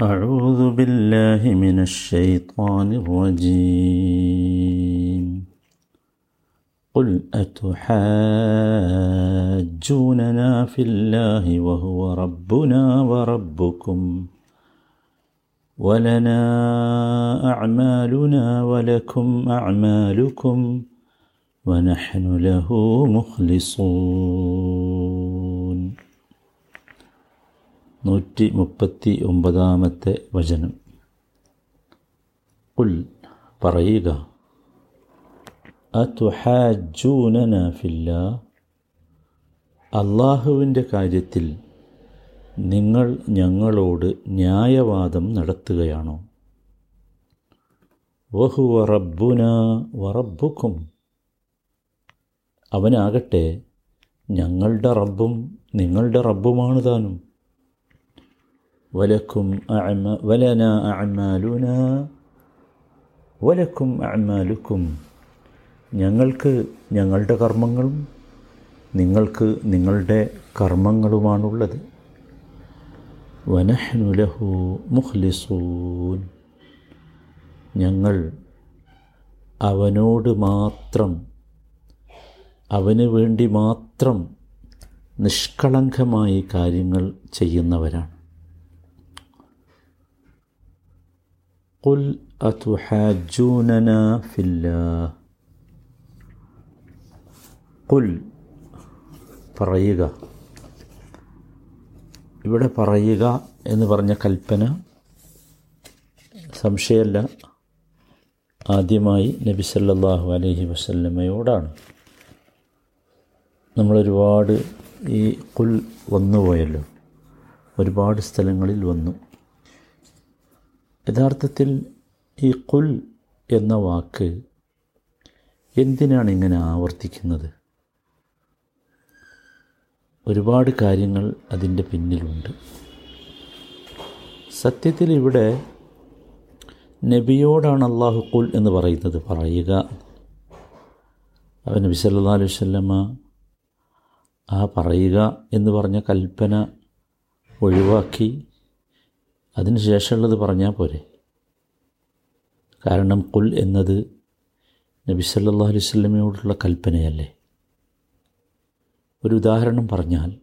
أعوذ بالله من الشيطان الرجيم. قل أتحاجوننا في الله وهو ربنا وربكم ولنا أعمالنا ولكم أعمالكم ونحن له مخلصون. നൂറ്റി മുപ്പത്തി ഒമ്പതാമത്തെ വചനം. ഉൽ പറയുക അള്ളാഹുവിന്റെ കാര്യത്തിൽ നിങ്ങൾ ഞങ്ങളോട് ന്യായവാദം നടത്തുകയാണോ? വഹു വറബുന വറബുക്കും അവനാകട്ടെ ഞങ്ങളുടെ റബ്ബും നിങ്ങളുടെ റബ്ബുമാണ് താനും വലക്കും അഅമ ولنا أعمالنا വലക്കും അഅമാലുക്കും ഞങ്ങൾക്ക് ഞങ്ങളുടെ കർമ്മങ്ങളും നിങ്ങൾക്ക് നിങ്ങളുടെ കർമ്മങ്ങളുമാണുള്ളത്. വനഹ്നു ലഹു മുഖ്ലിസൂൻ. ഞങ്ങൾ അവനോട് മാത്രം അവന് വേണ്ടി മാത്രം നിഷ്കളങ്കമായി കാര്യങ്ങൾ ചെയ്യുന്നവരാണ്. قل أتحاجوننا في الله قل പറയുക ഇവിടെ പറയുക എന്ന് പറഞ്ഞ കൽപ്പന സംശയമല്ല ആദ്യമായി നബി സല്ലല്ലാഹു അലൈഹി വസല്ലമയോടാണ് നമ്മളൊരുപാട് ഈ കുൽ വന്നുപോയല്ലോ ഒരുപാട് സ്ഥലങ്ങളിൽ വന്നു യഥാർത്ഥത്തിൽ ഈ കുൽ എന്ന വാക്ക് എന്തിനാണ് ഇങ്ങനെ ആവർത്തിക്കുന്നത്? ഒരുപാട് കാര്യങ്ങൾ അതിന്റെ പിന്നിലുണ്ട്. സത്യത്തിൽ ഇവിടെ നബിയോടാണ് അള്ളാഹു കുൽ എന്ന് പറയുന്നത് പറയുക. അവൻ നബി സല്ലാ അലൈഹി വല്ലമ്മ ആ പറയുക എന്ന് പറഞ്ഞ കൽപ്പന ഒഴിവാക്കി അതിന് ശേഷമുള്ളത് പറഞ്ഞാൽ പോരെ. കാരണം കുൽ എന്നത് നബി സല്ലാ അലൈഹി സ്വല്ലമയോടുള്ള കൽപ്പനയല്ലേ. ഒരു ഉദാഹരണം പറഞ്ഞാൽ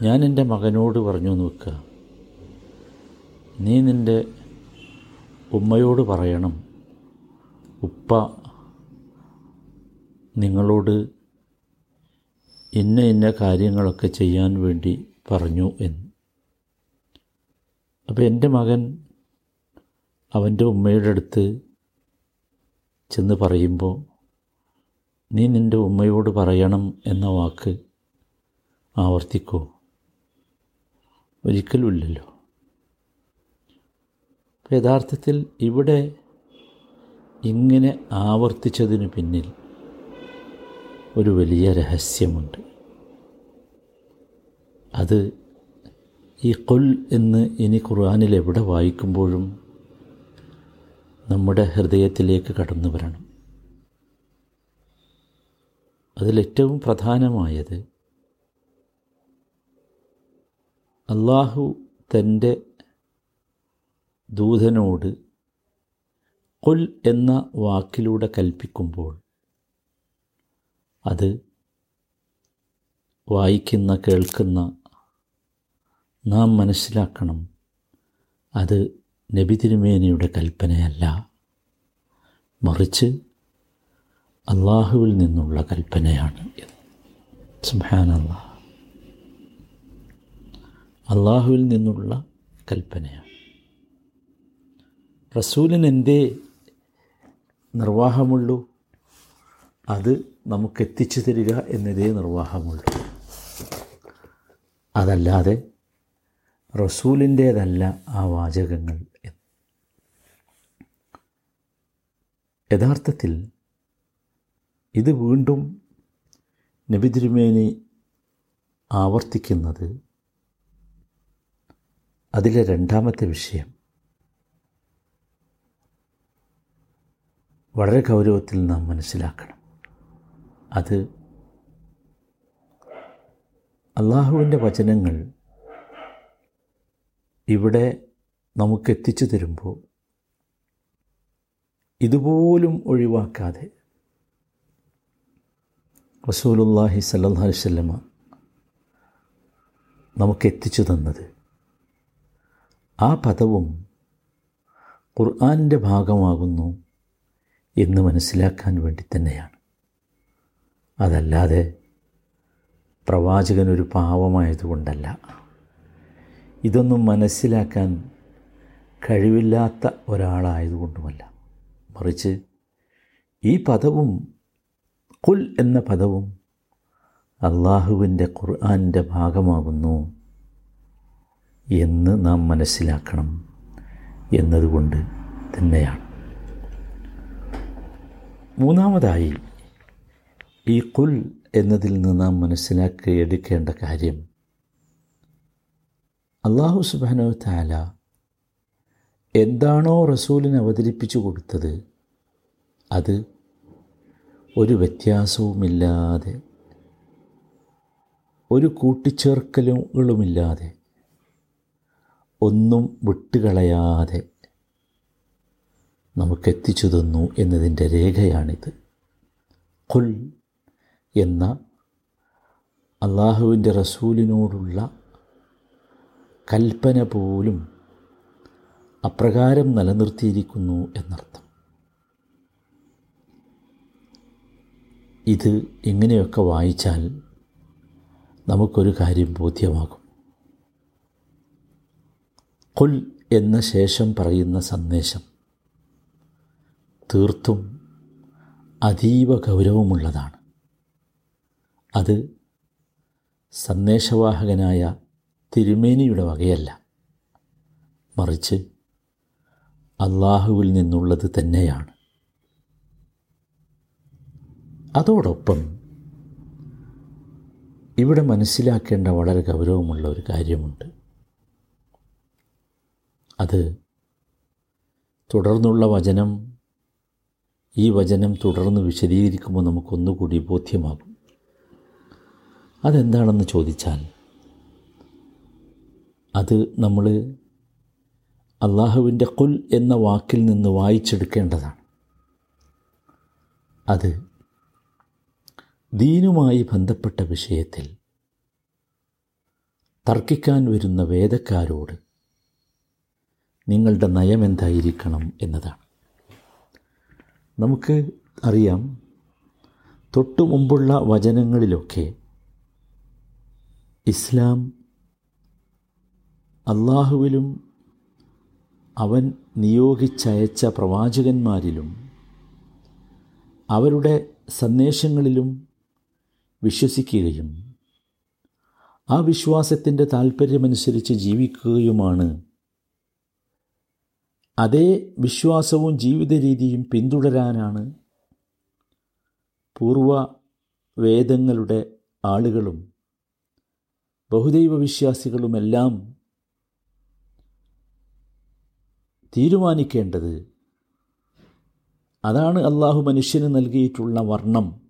ഞാൻ എന്റെ മകനോട് പറഞ്ഞു എന്ന് വെക്കുക നീ നിന്റെ ഉമ്മയോട് പറയണം. ഉപ്പ നിങ്ങളോട് ഇന്ന ഇന്ന കാര്യങ്ങളൊക്കെ ചെയ്യാൻ വേണ്ടി പറഞ്ഞു എന്ന്. അപ്പോൾ എന്റെ മകൻ അവന്റെ ഉമ്മയുടെ അടുത്ത് ചെന്ന് പറയുമ്പോൾ നീ നിന്റെ ഉമ്മയോട് പറയണം എന്ന വാക്ക് ആവർത്തിക്കോ. ഒരിക്കലുമില്ലല്ലോ യഥാർത്ഥത്തിൽ ഇവിടെ ഇങ്ങനെ ആവർത്തിച്ചതിന് പിന്നിൽ ഒരു വലിയ രഹസ്യമുണ്ട്. അത് ഈ കൊൽ എന്ന് ഇനി ഖുർആാനിൽ എവിടെ വായിക്കുമ്പോഴും നമ്മുടെ ഹൃദയത്തിലേക്ക് കടന്നു വരണം. അതിലേറ്റവും പ്രധാനമായത് അള്ളാഹു തന്റെ ദൂതനോട് കൊൽ എന്ന വാക്കിലൂടെ കൽപ്പിക്കുമ്പോൾ അത് വായിക്കുന്ന കേൾക്കുന്ന നാം മനസ്സിലാക്കണം. അത് നബി തിരുമേനിയുടെ കൽപ്പനയല്ല. മറിച്ച് അള്ളാഹുവിൽ നിന്നുള്ള കൽപ്പനയാണ് സുബാനല്ലാ അള്ളാഹുവിൽ നിന്നുള്ള കൽപ്പനയാണ്. റസൂലിന് എന്തേ നിർവാഹമുള്ളൂ? അത് നമുക്ക് എത്തിച്ചു തരിക എന്നതേ നിർവാഹമുള്ളൂ. അതല്ലാതെ റസൂലിന്റേതല്ല ആ വാചകങ്ങൾ. യഥാർത്ഥത്തിൽ ഇത് വീണ്ടും നബി തിരുമേനി ആവർത്തിക്കുന്നത് അതിലെ രണ്ടാമത്തെ വിഷയം. വളരെ ഗൗരവത്തിൽ നാം മനസ്സിലാക്കണം. അത് അള്ളാഹുവിന്റെ വചനങ്ങൾ ഇവിടെ നമുക്ക് എത്തിച്ചു തരുമ്പോൾ ഇതുപോലും ഒഴിവാക്കാതെ റസൂലുല്ലാഹി അലൈഹി വസല്ലമ നമുക്ക് എത്തിച്ചു തന്നത് ആ പദവും ഖുർആാനിന്റെ ഭാഗമാകുന്നു എന്ന് മനസ്സിലാക്കാൻ വേണ്ടി തന്നെയാണ്. അതല്ലാതെ പ്രവാചകനൊരു പാവമായതുകൊണ്ടല്ല. ഇതൊന്നും മനസ്സിലാക്കാൻ കഴിവില്ലാത്ത ഒരാളായതുകൊണ്ടുമല്ല. മറിച്ച് ഈ പദവും കുൽ എന്ന പദവും അള്ളാഹുവിന്റെ ഖുർആാനിന്റെ ഭാഗമാകുന്നു എന്ന് നാം മനസ്സിലാക്കണം എന്നതുകൊണ്ട് തന്നെയാണ്. മൂന്നാമതായി ഈ കുൽ എന്നതിൽ നിന്ന് നാം മനസ്സിലാക്കി എടുക്കേണ്ട കാര്യം അള്ളാഹു സുബാനോ താല എന്താണോ റസൂലിന് അവതരിപ്പിച്ചു കൊടുത്തത് അത് ഒരു വ്യത്യാസവുമില്ലാതെ ഒരു കൂട്ടിച്ചേർക്കലുകളുമില്ലാതെ ഒന്നും വിട്ടുകളയാതെ നമുക്കെത്തിച്ചു തന്നു എന്നതിന്റെ രേഖയാണിത്. കുൽ എന്ന അള്ളാഹുവിന്റെ റസൂലിനോടുള്ള കൽപ്പന പോലും അപ്രകാരം നിലനിർത്തിയിരിക്കുന്നു എന്നർത്ഥം. ഇത് ഇങ്ങനെയൊക്കെ വായിച്ചാൽ നമുക്കൊരു കാര്യം ബോധ്യമാകും. കൊൽ എന്ന ശേഷം പറയുന്ന സന്ദേശം തീർത്തും അതീവ ഗൗരവമുള്ളതാണ്. അത് സന്ദേശവാഹകനായ തിരുമേനിയുടെ വകയല്ല. മറിച്ച് അള്ളാഹുവിൽ നിന്നുള്ളത് തന്നെയാണ്. അതോടൊപ്പം ഇവിടെ മനസ്സിലാക്കേണ്ട വളരെ ഗൗരവമുള്ള ഒരു കാര്യമുണ്ട്. അത് തുടർന്നുള്ള വചനം ഈ വചനം തുടർന്ന് വിശദീകരിക്കുമ്പോൾ നമുക്കൊന്നുകൂടി ബോധ്യമാകും. അതെന്താണെന്ന് ചോദിച്ചാൽ അത് നമ്മൾ അള്ളാഹുവിന്റെ കുൽ എന്ന വാക്കിൽ നിന്ന് വായിച്ചെടുക്കേണ്ടതാണ്. അത് ദീനുമായി ബന്ധപ്പെട്ട വിഷയത്തിൽ തർക്കിക്കാൻ വരുന്ന വേദക്കാരോട് നിങ്ങളുടെ നയം എന്തായിരിക്കണം എന്നതാണ്. നമുക്ക് അറിയാം തൊട്ടു മുമ്പുള്ള വചനങ്ങളിലൊക്കെ ഇസ്ലാം അള്ളാഹുവിലും അവൻ നിയോഗിച്ചയച്ച പ്രവാചകന്മാരിലും അവരുടെ സന്ദേശങ്ങളിലും വിശ്വസിക്കുകയും ആ വിശ്വാസത്തിന്റെ താല്പര്യമനുസരിച്ച് ജീവിക്കുകയുമാണ്. അതേ വിശ്വാസവും ജീവിത രീതിയും പിന്തുടരാനാണ് പൂർവ വേദങ്ങളുടെ ആളുകളും ബഹുദൈവ വിശ്വാസികളുമെല്ലാം തീരുമാനിക്കേണ്ടത്. അതാണ് അള്ളാഹു മനുഷ്യന് നൽകിയിട്ടുള്ള വർണം.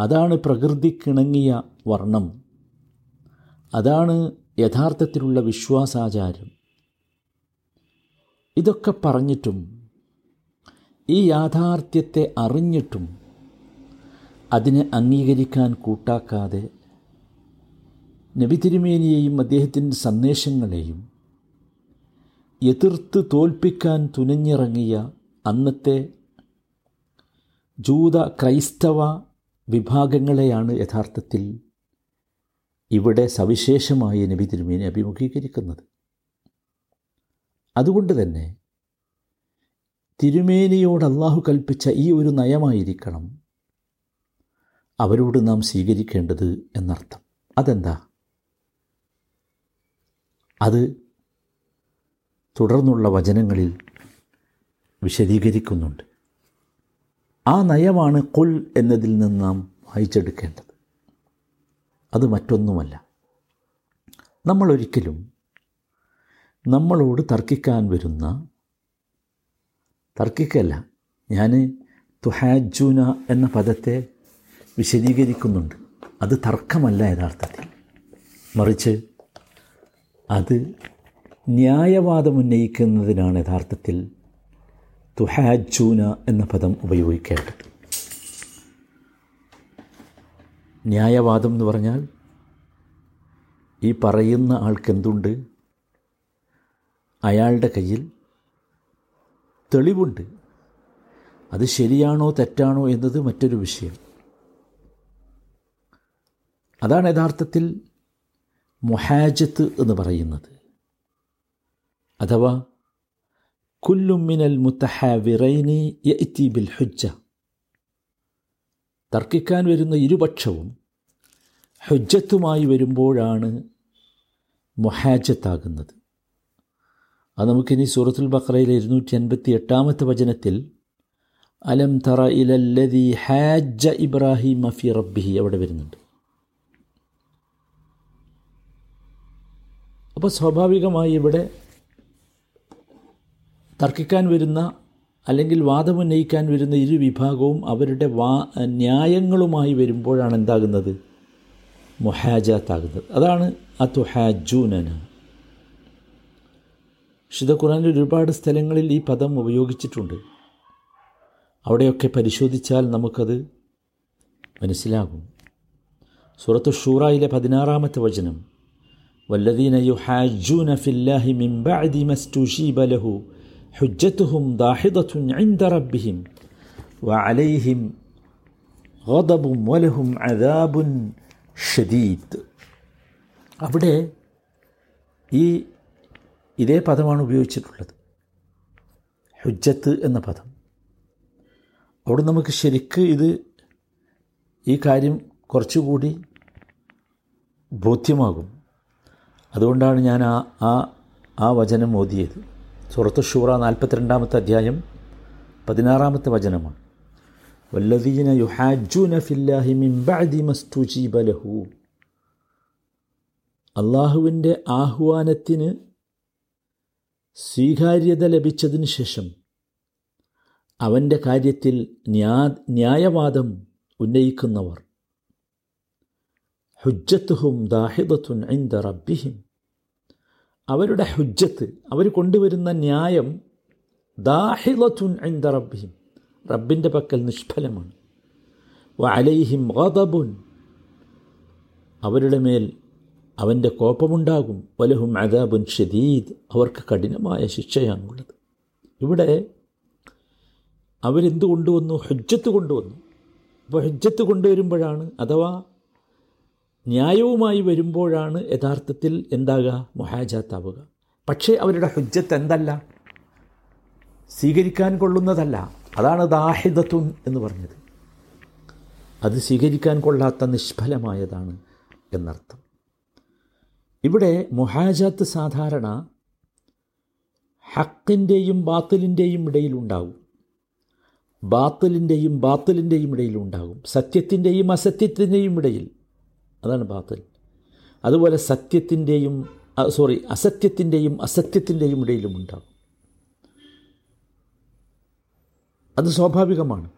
അതാണ് പ്രകൃതിക്കിണങ്ങിയ വർണം. അതാണ് യഥാർത്ഥത്തിലുള്ള വിശ്വാസാചാരം. ഇതൊക്കെ പറഞ്ഞിട്ടും ഈ യാഥാർത്ഥ്യത്തെ അറിഞ്ഞിട്ടും അതിനെ അംഗീകരിക്കാൻ കൂട്ടാക്കാതെ നബി തിരുമേനിയെയും അദ്ദേഹത്തിന്റെ സന്ദേശങ്ങളെയും എതിർത്ത് തോൽപ്പിക്കാൻ തുനിഞ്ഞിറങ്ങിയ അന്നത്തെ ജൂത ക്രൈസ്തവ വിഭാഗങ്ങളെയാണ് യഥാർത്ഥത്തിൽ ഇവിടെ സവിശേഷമായി നബി തിരുമേനി അഭിമുഖീകരിക്കുന്നത്. അതുകൊണ്ട് തന്നെ തിരുമേനിയോട് അള്ളാഹു കൽപ്പിച്ച ഈ ഒരു നയമായിരിക്കണം അവരോട് നാം സ്വീകരിക്കേണ്ടത് എന്നർത്ഥം. അതെന്താ? അത് തുടർന്നുള്ള വചനങ്ങളിൽ വിശദീകരിക്കുന്നുണ്ട്. ആ നയമാണ് കുൽ എന്നതിൽ നിന്ന് നാം വായിച്ചെടുക്കേണ്ടത്. അത് മറ്റൊന്നുമല്ല. നമ്മളൊരിക്കലും നമ്മളോട് തർക്കിക്കാൻ വരുന്ന തർക്കിക്കല്ല ഞാൻ തുഹാജൂന എന്ന പദത്തെ വിശദീകരിക്കുന്നുണ്ട്. അത് തർക്കമല്ല യഥാർത്ഥത്തിൽ. മറിച്ച് അത് ന്യായവാദം ഉന്നയിക്കുന്നതിനാണ് യഥാർത്ഥത്തിൽ തുഹാജൂന എന്ന പദം ഉപയോഗിക്കേണ്ടത്. ന്യായവാദം എന്ന് പറഞ്ഞാൽ ഈ പറയുന്ന ആൾക്കെന്തുണ്ട്? അയാളുടെ കയ്യിൽ തെളിവുണ്ട്. അത് ശരിയാണോ തെറ്റാണോ എന്നത് മറ്റൊരു വിഷയം. അതാണ് യഥാർത്ഥത്തിൽ മൊഹാജത്ത് എന്ന് പറയുന്നത്. അഥവാ കുല്ലുമിനൽ മുത്തഹാവിറൈനി യത്തി ബിൽ ഹുജ്ജ തർക്കിക്കാൻ വരുന്ന ഇരുപക്ഷവും ഹുജ്ജത്തുമായി വരുമ്പോഴാണ് മൊഹാജത്താകുന്നത്. അത് നമുക്കിനി സൂറത്തുൽ ബക്രയിലെ ഇരുന്നൂറ്റി അൻപത്തി എട്ടാമത്തെ വചനത്തിൽ അലം തറ ഇലല്ലതി ഹാജ ഇബ്രാഹിം മഫി റബ്ബിഹി അവിടെ വരുന്നുണ്ട്. അപ്പോൾ സ്വാഭാവികമായി ഇവിടെ തർക്കിക്കാൻ വരുന്ന അല്ലെങ്കിൽ വാദമുന്നയിക്കാൻ വരുന്ന ഇരു വിഭാഗവും അവരുടെ വാ ന്യായങ്ങളുമായി വരുമ്പോഴാണ് എന്താകുന്നത്? മൊഹാജാത്താകുന്നത്. അതാണ് അതുഹാജൂനന വിശുദ്ധ ഖുറാനിൽ ഒരുപാട് സ്ഥലങ്ങളിൽ ഈ പദം ഉപയോഗിച്ചിട്ടുണ്ട്. അവിടെയൊക്കെ പരിശോധിച്ചാൽ നമുക്കത് മനസ്സിലാകും. സൂറത്ത് ഷൂറായിലെ പതിനാറാമത്തെ വചനം വല്ലദീന ഫില്ലാഹി മിൻ ബഅദി മസ്തുജീബ ലഹു ഹുജ്ജത്തുഹും داحضة ഇൻദ റബ്ബിഹിം വഅലൈഹിം غضب വലഹും അദാബുൻ ഷദീദ്. അവിടെ ഈ ഇതേ പദമാണ് ഉപയോഗിച്ചിട്ടുള്ളത്. ഹുജ്ജത്ത് എന്ന പദം. അവിടെ നമുക്ക് ശരിക്ക് ഇത് ഈ കാര്യം കുറച്ചുകൂടി ബോധ്യമാകും. അതുകൊണ്ടാണ് ഞാൻ ആ ആ ആ വചനം ഓതിയത്. സുറത്ത് ഷൂറ നാൽപ്പത്തിരണ്ടാമത്തെ അധ്യായം പതിനാറാമത്തെ വചനമാണ്. വല്ലദീന യുഹാജൂന ഫില്ലാഹി മിൻ ബഅദി ലഹു. അള്ളാഹുവിന്റെ ആഹ്വാനത്തിന് സ്വീകാര്യത ലഭിച്ചതിന് ശേഷം അവന്റെ കാര്യത്തിൽ ന്യാ ന്യായവാദം ഉന്നയിക്കുന്നവർ. ഹുജ്ജത്തുഹും ദാഹിദത്തുൻ ഐന്ദ റബ്ബിഹിം. അവരുടെ ഹുജ്ജത്ത് അവർ കൊണ്ടുവരുന്ന ന്യായം ദാഹിലത്തുൻ ഐന്ദ റബ്ബിഹിം റബ്ബിന്റെ പക്കൽ നിഷ്ഫലമാണ്. അലൈഹിം ഗദബുൻ അവരുടെ മേൽ അവന്റെ കോപമുണ്ടാകും. വലഹും അദാബുൻ ഷദീദ് അവർക്ക് കഠിനമായ ശിക്ഷയാണുള്ളത്. ഇവിടെ അവരെന്ത് കൊണ്ടുവന്നു ഹുജ്ജത്ത് കൊണ്ടുവന്നു. അപ്പോൾ ഹുജ്ജത്ത് കൊണ്ടുവരുമ്പോഴാണ് അഥവാ ന്യായവുമായി വരുമ്പോഴാണ് യഥാർത്ഥത്തിൽ എന്താകുക? മൊഹാജാത്താവുക. പക്ഷേ അവരുടെ ഹുജ്ജത്ത് എന്തല്ല? സ്വീകരിക്കാൻ കൊള്ളുന്നതല്ല. അതാണ് ദാഹിദത്വം എന്ന് പറഞ്ഞത്. അത് സ്വീകരിക്കാൻ കൊള്ളാത്ത നിഷ്ഫലമായതാണ് എന്നർത്ഥം. ഇവിടെ മൊഹാജാത്ത് സാധാരണ ഹക്കിന്റെയും ബാത്തിലിന്റെയും ഇടയിലുണ്ടാവും ബാത്തിലിന്റെയും ബാത്തിലിന്റെയും ഇടയിലുണ്ടാകും സത്യത്തിന്റെയും അസത്യത്തിന്റെയും ഇടയിൽ. അതാണ് ബാത്തിൽ. അതുപോലെ സത്യത്തിന്റെയും സോറി അസത്യത്തിന്റെയും അസത്യത്തിന്റെയും ഇടയിലും ഉണ്ടാകും. അത് സ്വാഭാവികമാണ്.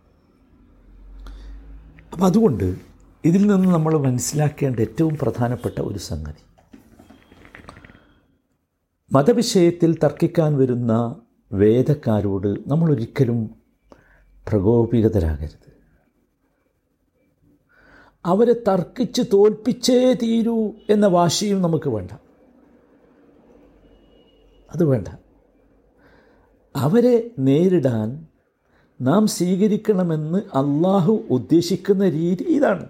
അപ്പം അതുകൊണ്ട് ഇതിൽ നിന്ന് നമ്മൾ മനസ്സിലാക്കേണ്ട ഏറ്റവും പ്രധാനപ്പെട്ട ഒരു സംഗതി. മതവിഷയത്തിൽ തർക്കിക്കാൻ വരുന്ന വേദക്കാരോട് നമ്മളൊരിക്കലും പ്രകോപിതരാകരുത്. അവരെ തർക്കിച്ച് തോൽപ്പിച്ചേ തീരൂ എന്ന വാശിയും നമുക്ക് വേണ്ട. അത് വേണ്ട. അവരെ നേരിടാൻ നാം സ്വീകരിക്കണമെന്ന് അള്ളാഹു ഉദ്ദേശിക്കുന്ന രീതി ഇതാണ്.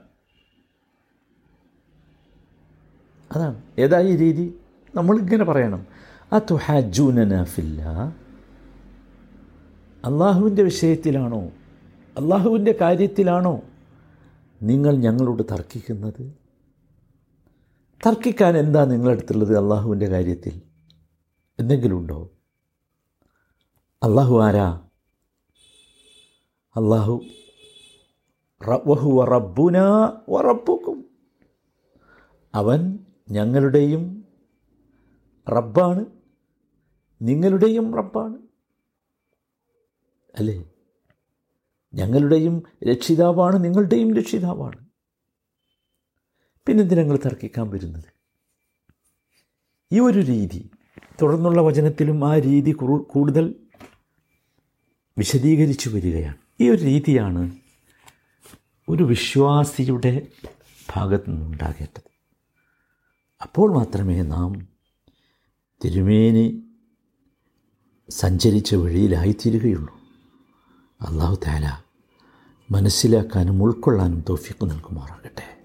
അതാണ്. ഏതാ ഈ രീതി? നമ്മളിങ്ങനെ പറയണം. ആ തുഹാജൂനനാഫില്ല അള്ളാഹുവിന്റെ വിഷയത്തിലാണോ? അള്ളാഹുവിന്റെ കാര്യത്തിലാണോ? നിങ്ങൾ ഞങ്ങളോട് തർക്കിക്കുന്നത്? തർക്കിക്കാൻ എന്താ നിങ്ങളടുത്തുള്ളത് അള്ളാഹുവിന്റെ കാര്യത്തിൽ? എന്തെങ്കിലും ഉണ്ടോ അള്ളാഹു ആരാ? അള്ളാഹു വഹു റബ്ബുന വറബുക്കും അവൻ ഞങ്ങളുടെയും റബ്ബാണ്. നിങ്ങളുടെയും റബ്ബാണ്. അല്ലേ? ഞങ്ങളുടെയും രക്ഷിതാവാണ് നിങ്ങളുടെയും രക്ഷിതാവാണ്. പിന്നെന്തിനാ ഞങ്ങൾ തർക്കിക്കാൻ വരുന്നത്? ഈ ഒരു രീതി തുടർന്നുള്ള വചനത്തിലും ആ രീതി കൂടുതൽ വിശദീകരിച്ചു വരികയാണ്. ഈ ഒരു രീതിയാണ് ഒരു വിശ്വാസിയുടെ ഭാഗത്തു നിന്നുണ്ടാകേണ്ടത്. അപ്പോൾ മാത്രമേ നാം തിരുമേനി സഞ്ചരിച്ച വഴിയിലായിത്തീരുകയുള്ളൂ. അള്ളാഹു താല മനസ്സിലാക്കാനും ഉൾക്കൊള്ളാനും തോഫിക്ക് നൽകുമാറാകട്ടെ.